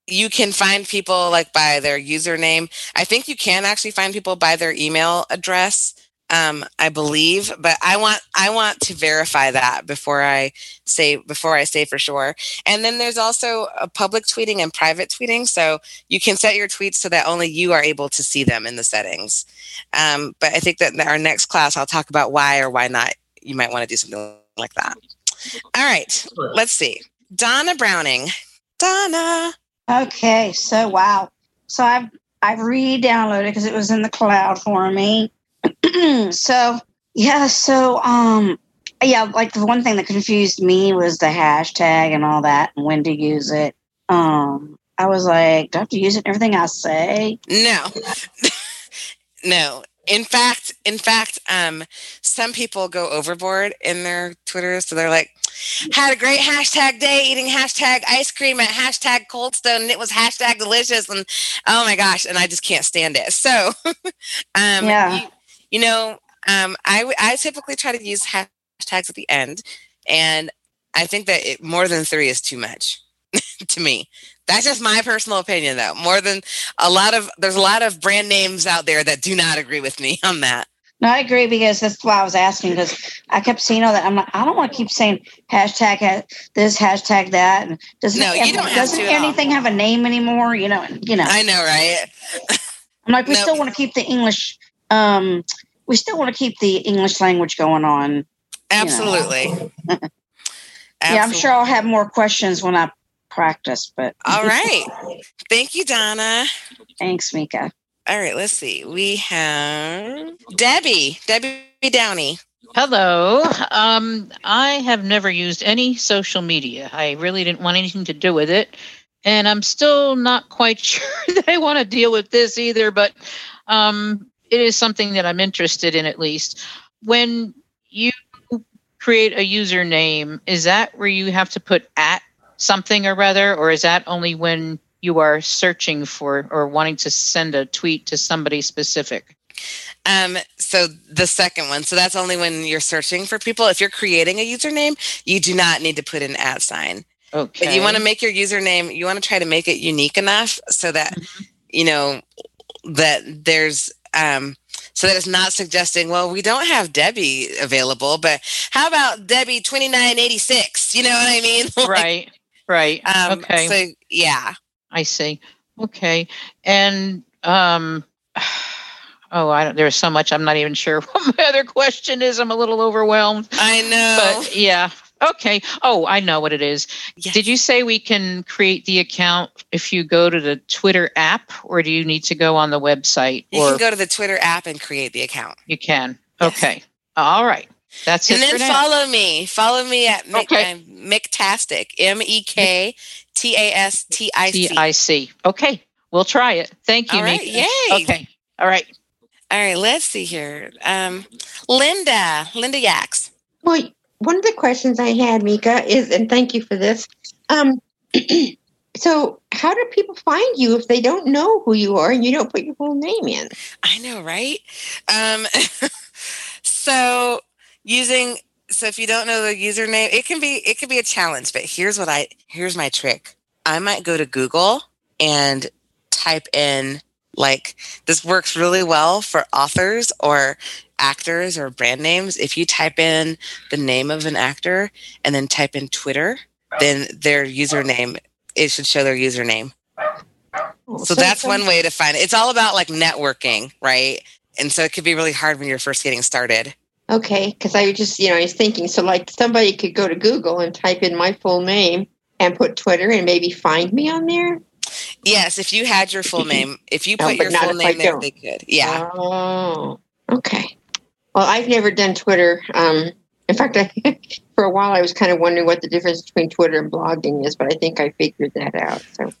you can find people like by their username. I think you can actually find people by their email address. Um, I believe, but I want I want to verify that before I say before I say for sure. And then there's also a public tweeting and private tweeting, so you can set your tweets so that only you are able to see them in the settings. Um, but I think that in our next class, I'll talk about why or why not you might want to do something like that. All right, let's see. Donna Browning. Donna. Okay, so wow. So I've I've re-downloaded because it was in the cloud for me. so yeah, so um yeah, like the one thing that confused me was the hashtag and all that and when to use it. Um I was like, do I have to use it in everything I say? No. no. In fact, in fact, um, some people go overboard in their Twitter. So they're like, had a great hashtag day eating hashtag ice cream at hashtag cold stone and it was hashtag delicious and oh my gosh and i just can't stand it so um Yeah. You, know um I, I typically try to use hashtags at the end and i think that it, more than three is too much to me that's just my personal opinion though more than a lot of there's a lot of brand names out there that do not agree with me on that No, I agree because that's why I was asking because I kept seeing all that. I'm like, I don't want to keep saying hashtag ha- this, hashtag that. And doesn't No, you don't doesn't anything have a name anymore? You know, you know. i know right I'm like, we No. still want to keep the English. Um, we still want to keep the English language going on. absolutely Yeah, I'm sure I'll have more questions when I practice. But All right. Thank you, Donna. thanks, Mika. All right, let's see. We have Debbie, Debbie Downey. Hello. Um, I have never used any social media. I really didn't want anything to do with it. And I'm still not quite sure that I want to deal with this either, but um, it is something that I'm interested in at least. When you create a username, is that where you have to put at something or rather, or is that only when you are searching for or wanting to send a tweet to somebody specific? Um, so the second one. So that's only when you're searching for people. If you're creating a username, you do not need to put an at sign. Okay. But you want to make your username, you want to try to make it unique enough so that you know that there's um so that it's not suggesting, well, we don't have Debbie available, but how about Debbie 2986? You know what I mean? Like, right. Right. Um, okay. So yeah. I see. Okay. And um oh, I don't there's so much I'm not even sure what my other question is. I'm a little overwhelmed. I know. But yeah. Okay. Oh, I know what it is. Yes. Did you say we can create the account if you go to the Twitter app or do you need to go on the website You or can go to the Twitter app and create the account. you can? Yes. Okay. All right. That's And it And then for now. follow me. Follow me at Mick, Okay. um, Micktastic. M E K T A S T I C. T I C. Okay. We'll try it. Thank you, All right. Mika. Yay. Okay. All right. All right. Let's see here. Um, Linda. Linda Yaks. Well, one of the questions I had, Mika, is, and thank you for this. Um, so, how do people find you if they don't know who you are and you don't put your full name in? I know, right? Um, so using so if you don't know the username, it can be it can be a challenge. But here's what I here's my trick. I might go to Google and type in like this works really well for authors or actors or brand names. If you type in the name of an actor and then type in Twitter, then their username it should show their username. So that's one way to find it. It's all about like networking, right? And so it could be really hard when you're first getting started. Okay, because I just, you know, I was thinking, so like somebody could go to Google and type in my full name and put Twitter and maybe find me on there. Yes, if you had your full name, if you Oh, put but your full name there, they could. Yeah. Oh, okay. Well, I've never done Twitter. Um, in fact, I, for a while I was kind of wondering what the difference between Twitter and blogging is, but I think I figured that out. So,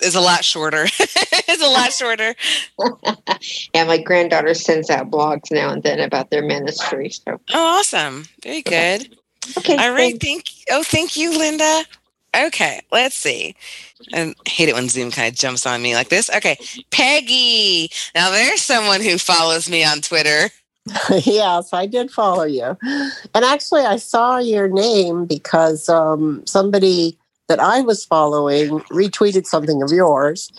It's a lot shorter. it's a lot shorter. yeah, my granddaughter sends out blogs now and then about their ministry. So, Oh, awesome. Very good. okay. All right. thanks. Thank Oh, thank you, Linda. Okay, let's see. I hate it when Zoom kind of jumps on me like this. Okay, Peggy. Now there's someone who follows me on Twitter. yes, I did follow you. And actually, I saw your name because um, somebody that I was following retweeted something of yours.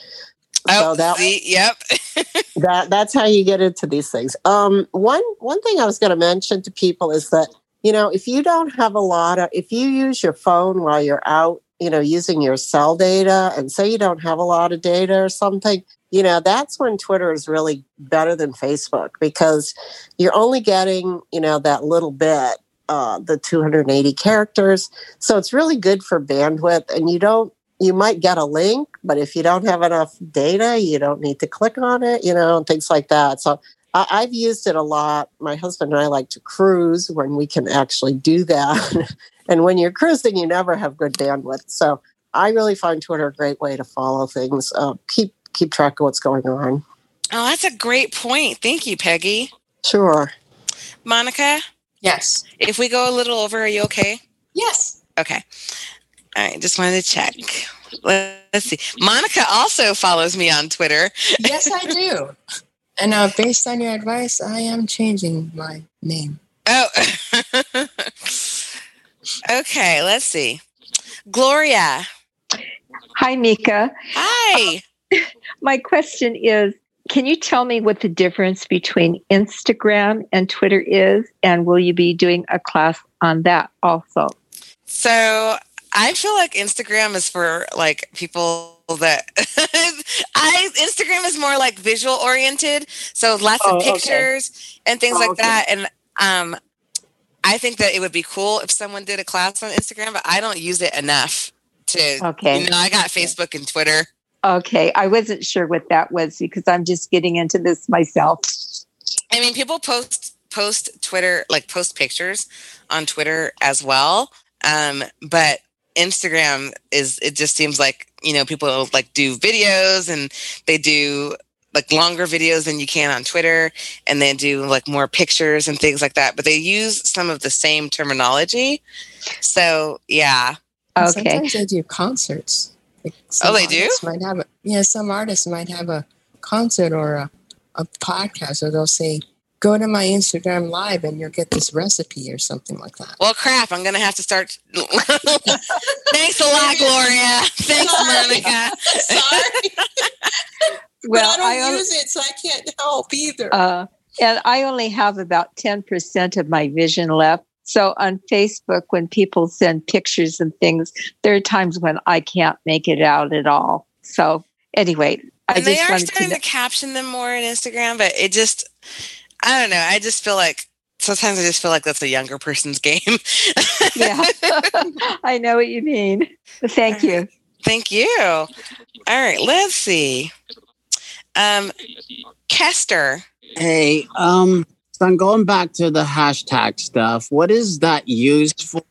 Oh, so that see, yep. that that's how you get into these things. Um, one one thing I was going to mention to people is that you know if you don't have a lot of if you use your phone while you're out, you know, using your cell data, and say you don't have a lot of data or something, you know, that's when Twitter is really better than Facebook because you're only getting you know that little bit. Uh, the 280 characters. So it's really good for bandwidth, and you don't you might get a link, but if you don't have enough data, you don't need to click on it, you know, and things like that. So I, I've used it a lot. My husband and I like to cruise when we can actually do that. and when you're cruising, you never have good bandwidth. So I really find Twitter a great way to follow things, uh, keep keep track of what's going on. Oh, that's a great point. Thank you, Peggy. Sure. Monica, Yes. if we go a little over, are you okay? Yes. Okay. All right, just wanted to check. Let's see. Monica also follows me on Twitter. Yes, I do. And uh, based on your advice, I am changing my name. Oh. okay, let's see. Gloria. Hi, Mika. Hi. My question is Can you tell me what the difference between Instagram and Twitter is? And will you be doing a class on that also? So I feel like Instagram is for like people that I Instagram is more like visual oriented. So lots Oh, of okay. pictures and things Oh, like okay. that. And um I think that it would be cool if someone did a class on Instagram, but I don't use it enough to Okay. you know, I got Facebook and Twitter. Okay. I wasn't sure what that was because I'm just getting into this myself. I mean, people post post Twitter like post pictures on Twitter as well. Um, but Instagram is it just seems like you know people like do videos and they do like longer videos than you can on Twitter, and they do like more pictures and things like that. But they use some of the same terminology. So yeah, And Okay. Sometimes they do concerts. Like Oh, they do? artists Might have a, yeah, some artists might have a concert or a, a podcast, or they'll say, "Go to my Instagram live and you'll get this recipe" or something like that. well, crap, I'm gonna have to start. Thanks a lot, Gloria. Thanks, Monica. Sorry, Well, but I I don't only- use it, so I can't help either. Uh, and I only have about 10% of my vision left. So on Facebook, when people send pictures and things, there are times when I can't make it out at all. So anyway, I and they are wanted to starting know. to caption them more on Instagram, but it just, I don't know. I just feel like sometimes I just feel like that's a younger person's game. yeah, I know what you mean. Thank you. Thank you. All right, let's see. Um, Kester. Hey, um, so I'm going back to the hashtag stuff. What is that used for?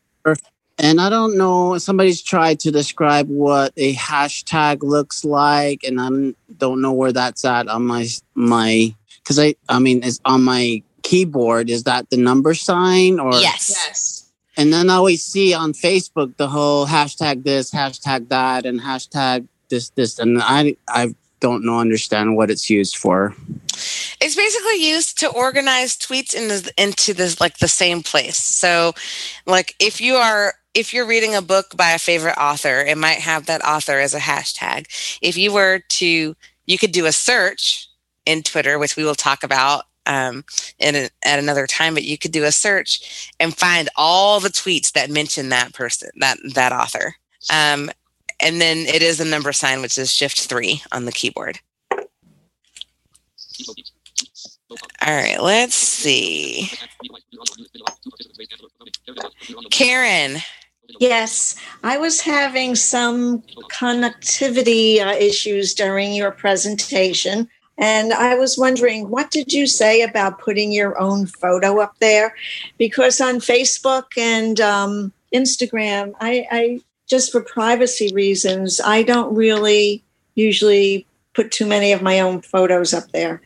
And I don't know. Somebody's tried to describe what a hashtag looks like, and I don't know where that's at on my my. Because I, I mean, it's on my keyboard. Is that the number sign or? Yes. yes. And then I always see on Facebook the whole hashtag this, hashtag that, and hashtag this, this, and I, I don't know, understand what it's used for. It's basically used to organize tweets into into this like the same place. So, like if you are if you're reading a book by a favorite author, it might have that author as a hashtag. If you were to, you could do a search in Twitter, which we will talk about um, in a, at another time. But you could do a search and find all the tweets that mention that person, that that author. Um, and then it is a number sign, which is Shift three on the keyboard. All right, let's see. Karen. Yes, I was having some connectivity uh, issues during your presentation. And I was wondering, what did you say about putting your own photo up there? Because on Facebook and um, Instagram, I, I just for privacy reasons, I don't really usually put too many of my own photos up there.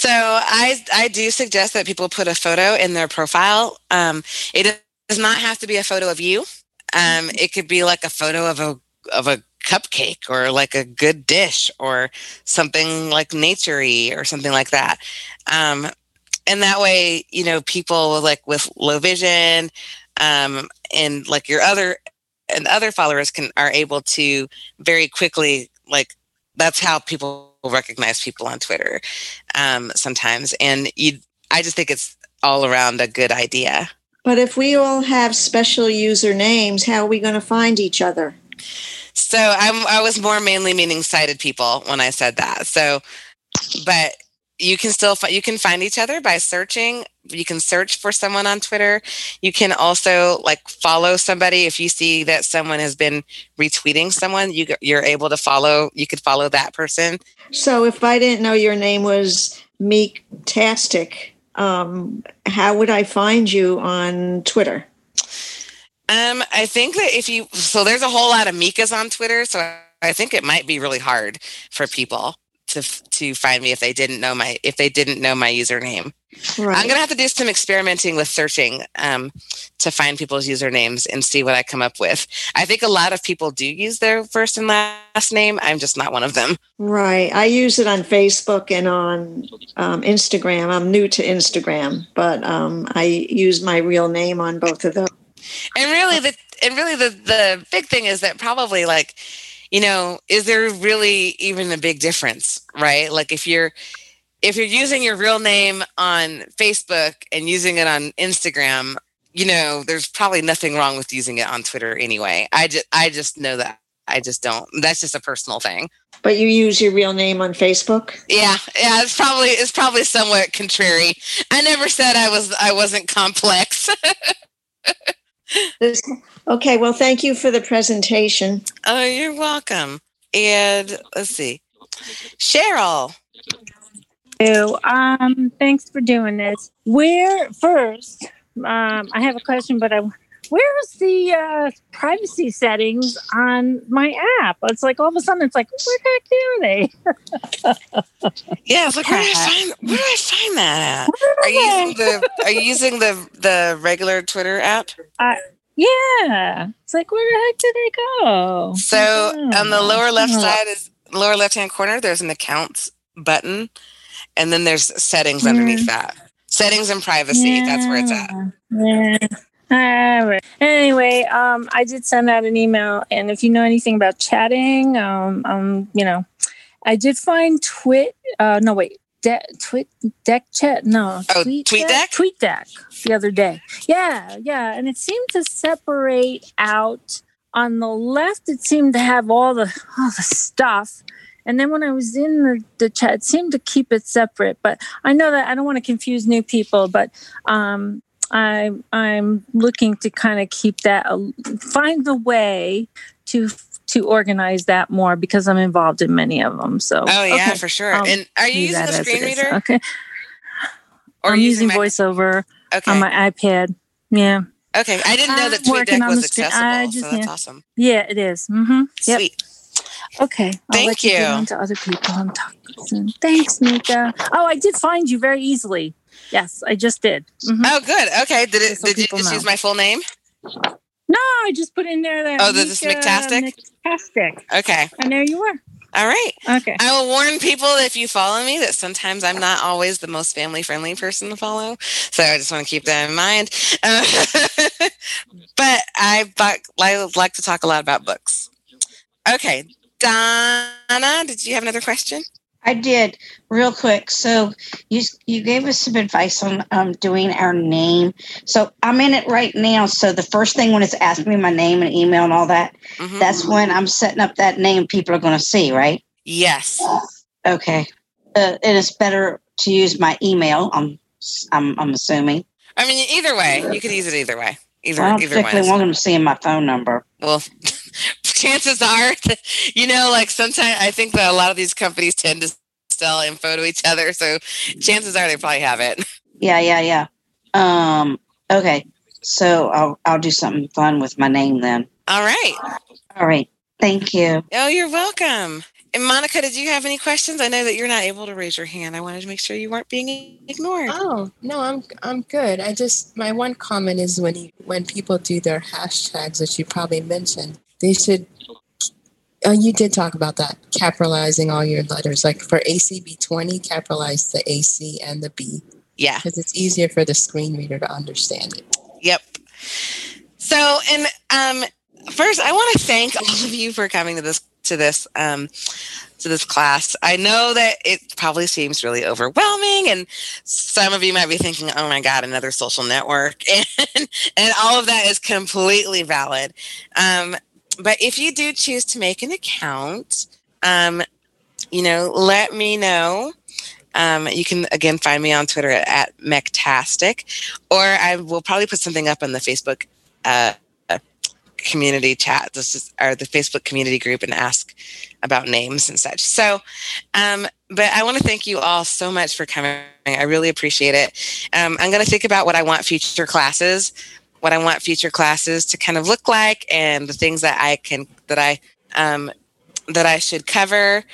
So I I do suggest that people put a photo in their profile. Um, it does not have to be a photo of you. Um, it could be like a photo of a of a cupcake or like a good dish or something like naturey or something like that. Um, and that way, you know, people like with low vision um, and like your other and other followers can are able to very quickly like that's how people recognize people on Twitter um, sometimes. And you, I just think it's all around a good idea. But if we all have special usernames, how are we going to find each other? So I'm, I was more mainly meaning sighted people when I said that. So, but you can still fi- you can find each other by searching. You can search for someone on twitter. You can also like follow somebody. If you see that someone has been retweeting someone you, you're able to follow you could follow that person. So if I didn't know your name was Meek Tastic, um, how would I find you on Twitter? um i think that if you so there's a whole lot of mikas on twitter so i think it might be really hard for people to to find me if they didn't know my if they didn't know my username Right. I'm gonna have to do some experimenting with searching um, to find people's usernames and see what I come up with. I think a lot of people do use their first and last name. I'm just not one of them. Right. I use it on Facebook and on um, Instagram. I'm new to Instagram, but um, I use my real name on both of those. And really, the and really the the big thing is that probably like, you know, is there really even a big difference, right? Like if you're if you're using your real name on Facebook and using it on Instagram, you know, there's probably nothing wrong with using it on Twitter anyway. I just I just know that I just don't. That's just a personal thing. But you use your real name on Facebook? Yeah, yeah, it's probably it's probably somewhat contrary. I never said I was I wasn't complex. This, okay. Well, thank you for the presentation. oh, you're welcome. And let's see, Cheryl. you. Um, thanks for doing this. Where first? Um, I have a question, but I where's the uh, privacy settings on my app? It's like all of a sudden, it's like where the heck are they? Yeah, it's like where do I find where do I find that at? Are you using the Are you using the the regular Twitter app? Uh, yeah, it's like where the heck did they go? So on the lower left Oh. side is lower left hand corner. There's an accounts button, and then there's settings underneath that. Settings and privacy. That's where it's at. Yeah. All right. Anyway, um, I did send out an email, and if you know anything about chatting, um, um, you know, I did find Twit. Uh, no, wait, De- Twit Deck Chat. No, Oh, Tweet TweetDeck? TweetDeck the other day. Yeah, yeah, and it seemed to separate out on the left. It seemed to have all the all the stuff. And then when I was in the, the chat, it seemed to keep it separate. But I know that I don't want to confuse new people, but um, I, I'm looking to kind of keep that, find the way to to organize that more because I'm involved in many of them. So Oh yeah, okay, for sure. I'll and are you using the screen reader? Okay. Or I'm using using my- voiceover Okay. on my iPad. Yeah. Okay, I didn't know that TweetDeck was accessible, I so that's yeah. awesome. Yeah, it is. Mm-hmm. Yep. Sweet. Okay. I'll Thank let you. You. on to other people and talk soon. Thanks, Mika. Oh, I did find you very easily. Yes, I just did. Mhm. Oh, good. Okay. Did it? Just so Did you just know. use my full name? No, I just put in there that. Oh, this Mika McTastic? McTastic. Okay. And there you are. All right. Okay. I will warn people if you follow me that sometimes I'm not always the most family friendly person to follow. So I just want to keep that in mind. Uh, but I, but I like to talk a lot about books. Okay. Donna, did you have another question? I did real quick. So you you gave us some advice on um, doing our name. So I'm in it right now. So the first thing when it's asking me my name and email and all that, Mm-hmm. that's when I'm setting up that name. People are going to see, right? Yes. Okay. Uh, and it's better to use my email. I'm I'm, I'm assuming. I mean, either way, you could use it either way. Either, I don't either one. particularly is want them seeing my phone number. well chances are that, you know like sometimes i think that a lot of these companies tend to sell info to each other so chances are they probably have it Yeah, yeah, yeah. Um. Okay. So I'll I'll do something fun with my name then. all right All right. Thank you. oh you're welcome and monica did you have any questions i know that you're not able to raise your hand i wanted to make sure you weren't being ignored Oh no, I'm I'm good. I just my one comment is when you, when people do their hashtags, which you probably mentioned, they should. Oh, you did talk about that capitalizing all your letters. Like for ACB twenty, capitalize the AC and the B yeah because it's easier for the screen reader to understand it. Yep. So, and um, first, I want to thank all of you for coming to this to this um, to this class. I know that it probably seems really overwhelming, and some of you might be thinking, "Oh my God, another social network," and and all of that is completely valid. Um, but if you do choose to make an account, um, you know, let me know. Um, you can again find me on Twitter at, at Mechtastic, or I will probably put something up on the Facebook uh, community chat. This is or the Facebook community group and ask about names and such. So, um, but I want to thank you all so much for coming. I really appreciate it. Um, I'm going to think about what I want future classes, what I want future classes to kind of look like, and the things that I can that I um, that I should cover,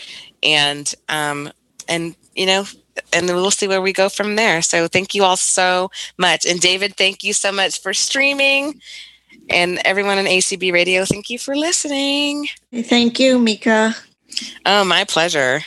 and um, and you know and we'll see where we go from there. So thank you all so much. And David, thank you so much for streaming. And everyone in ACB Radio, thank you for listening. Thank you, Mika. Oh, my pleasure.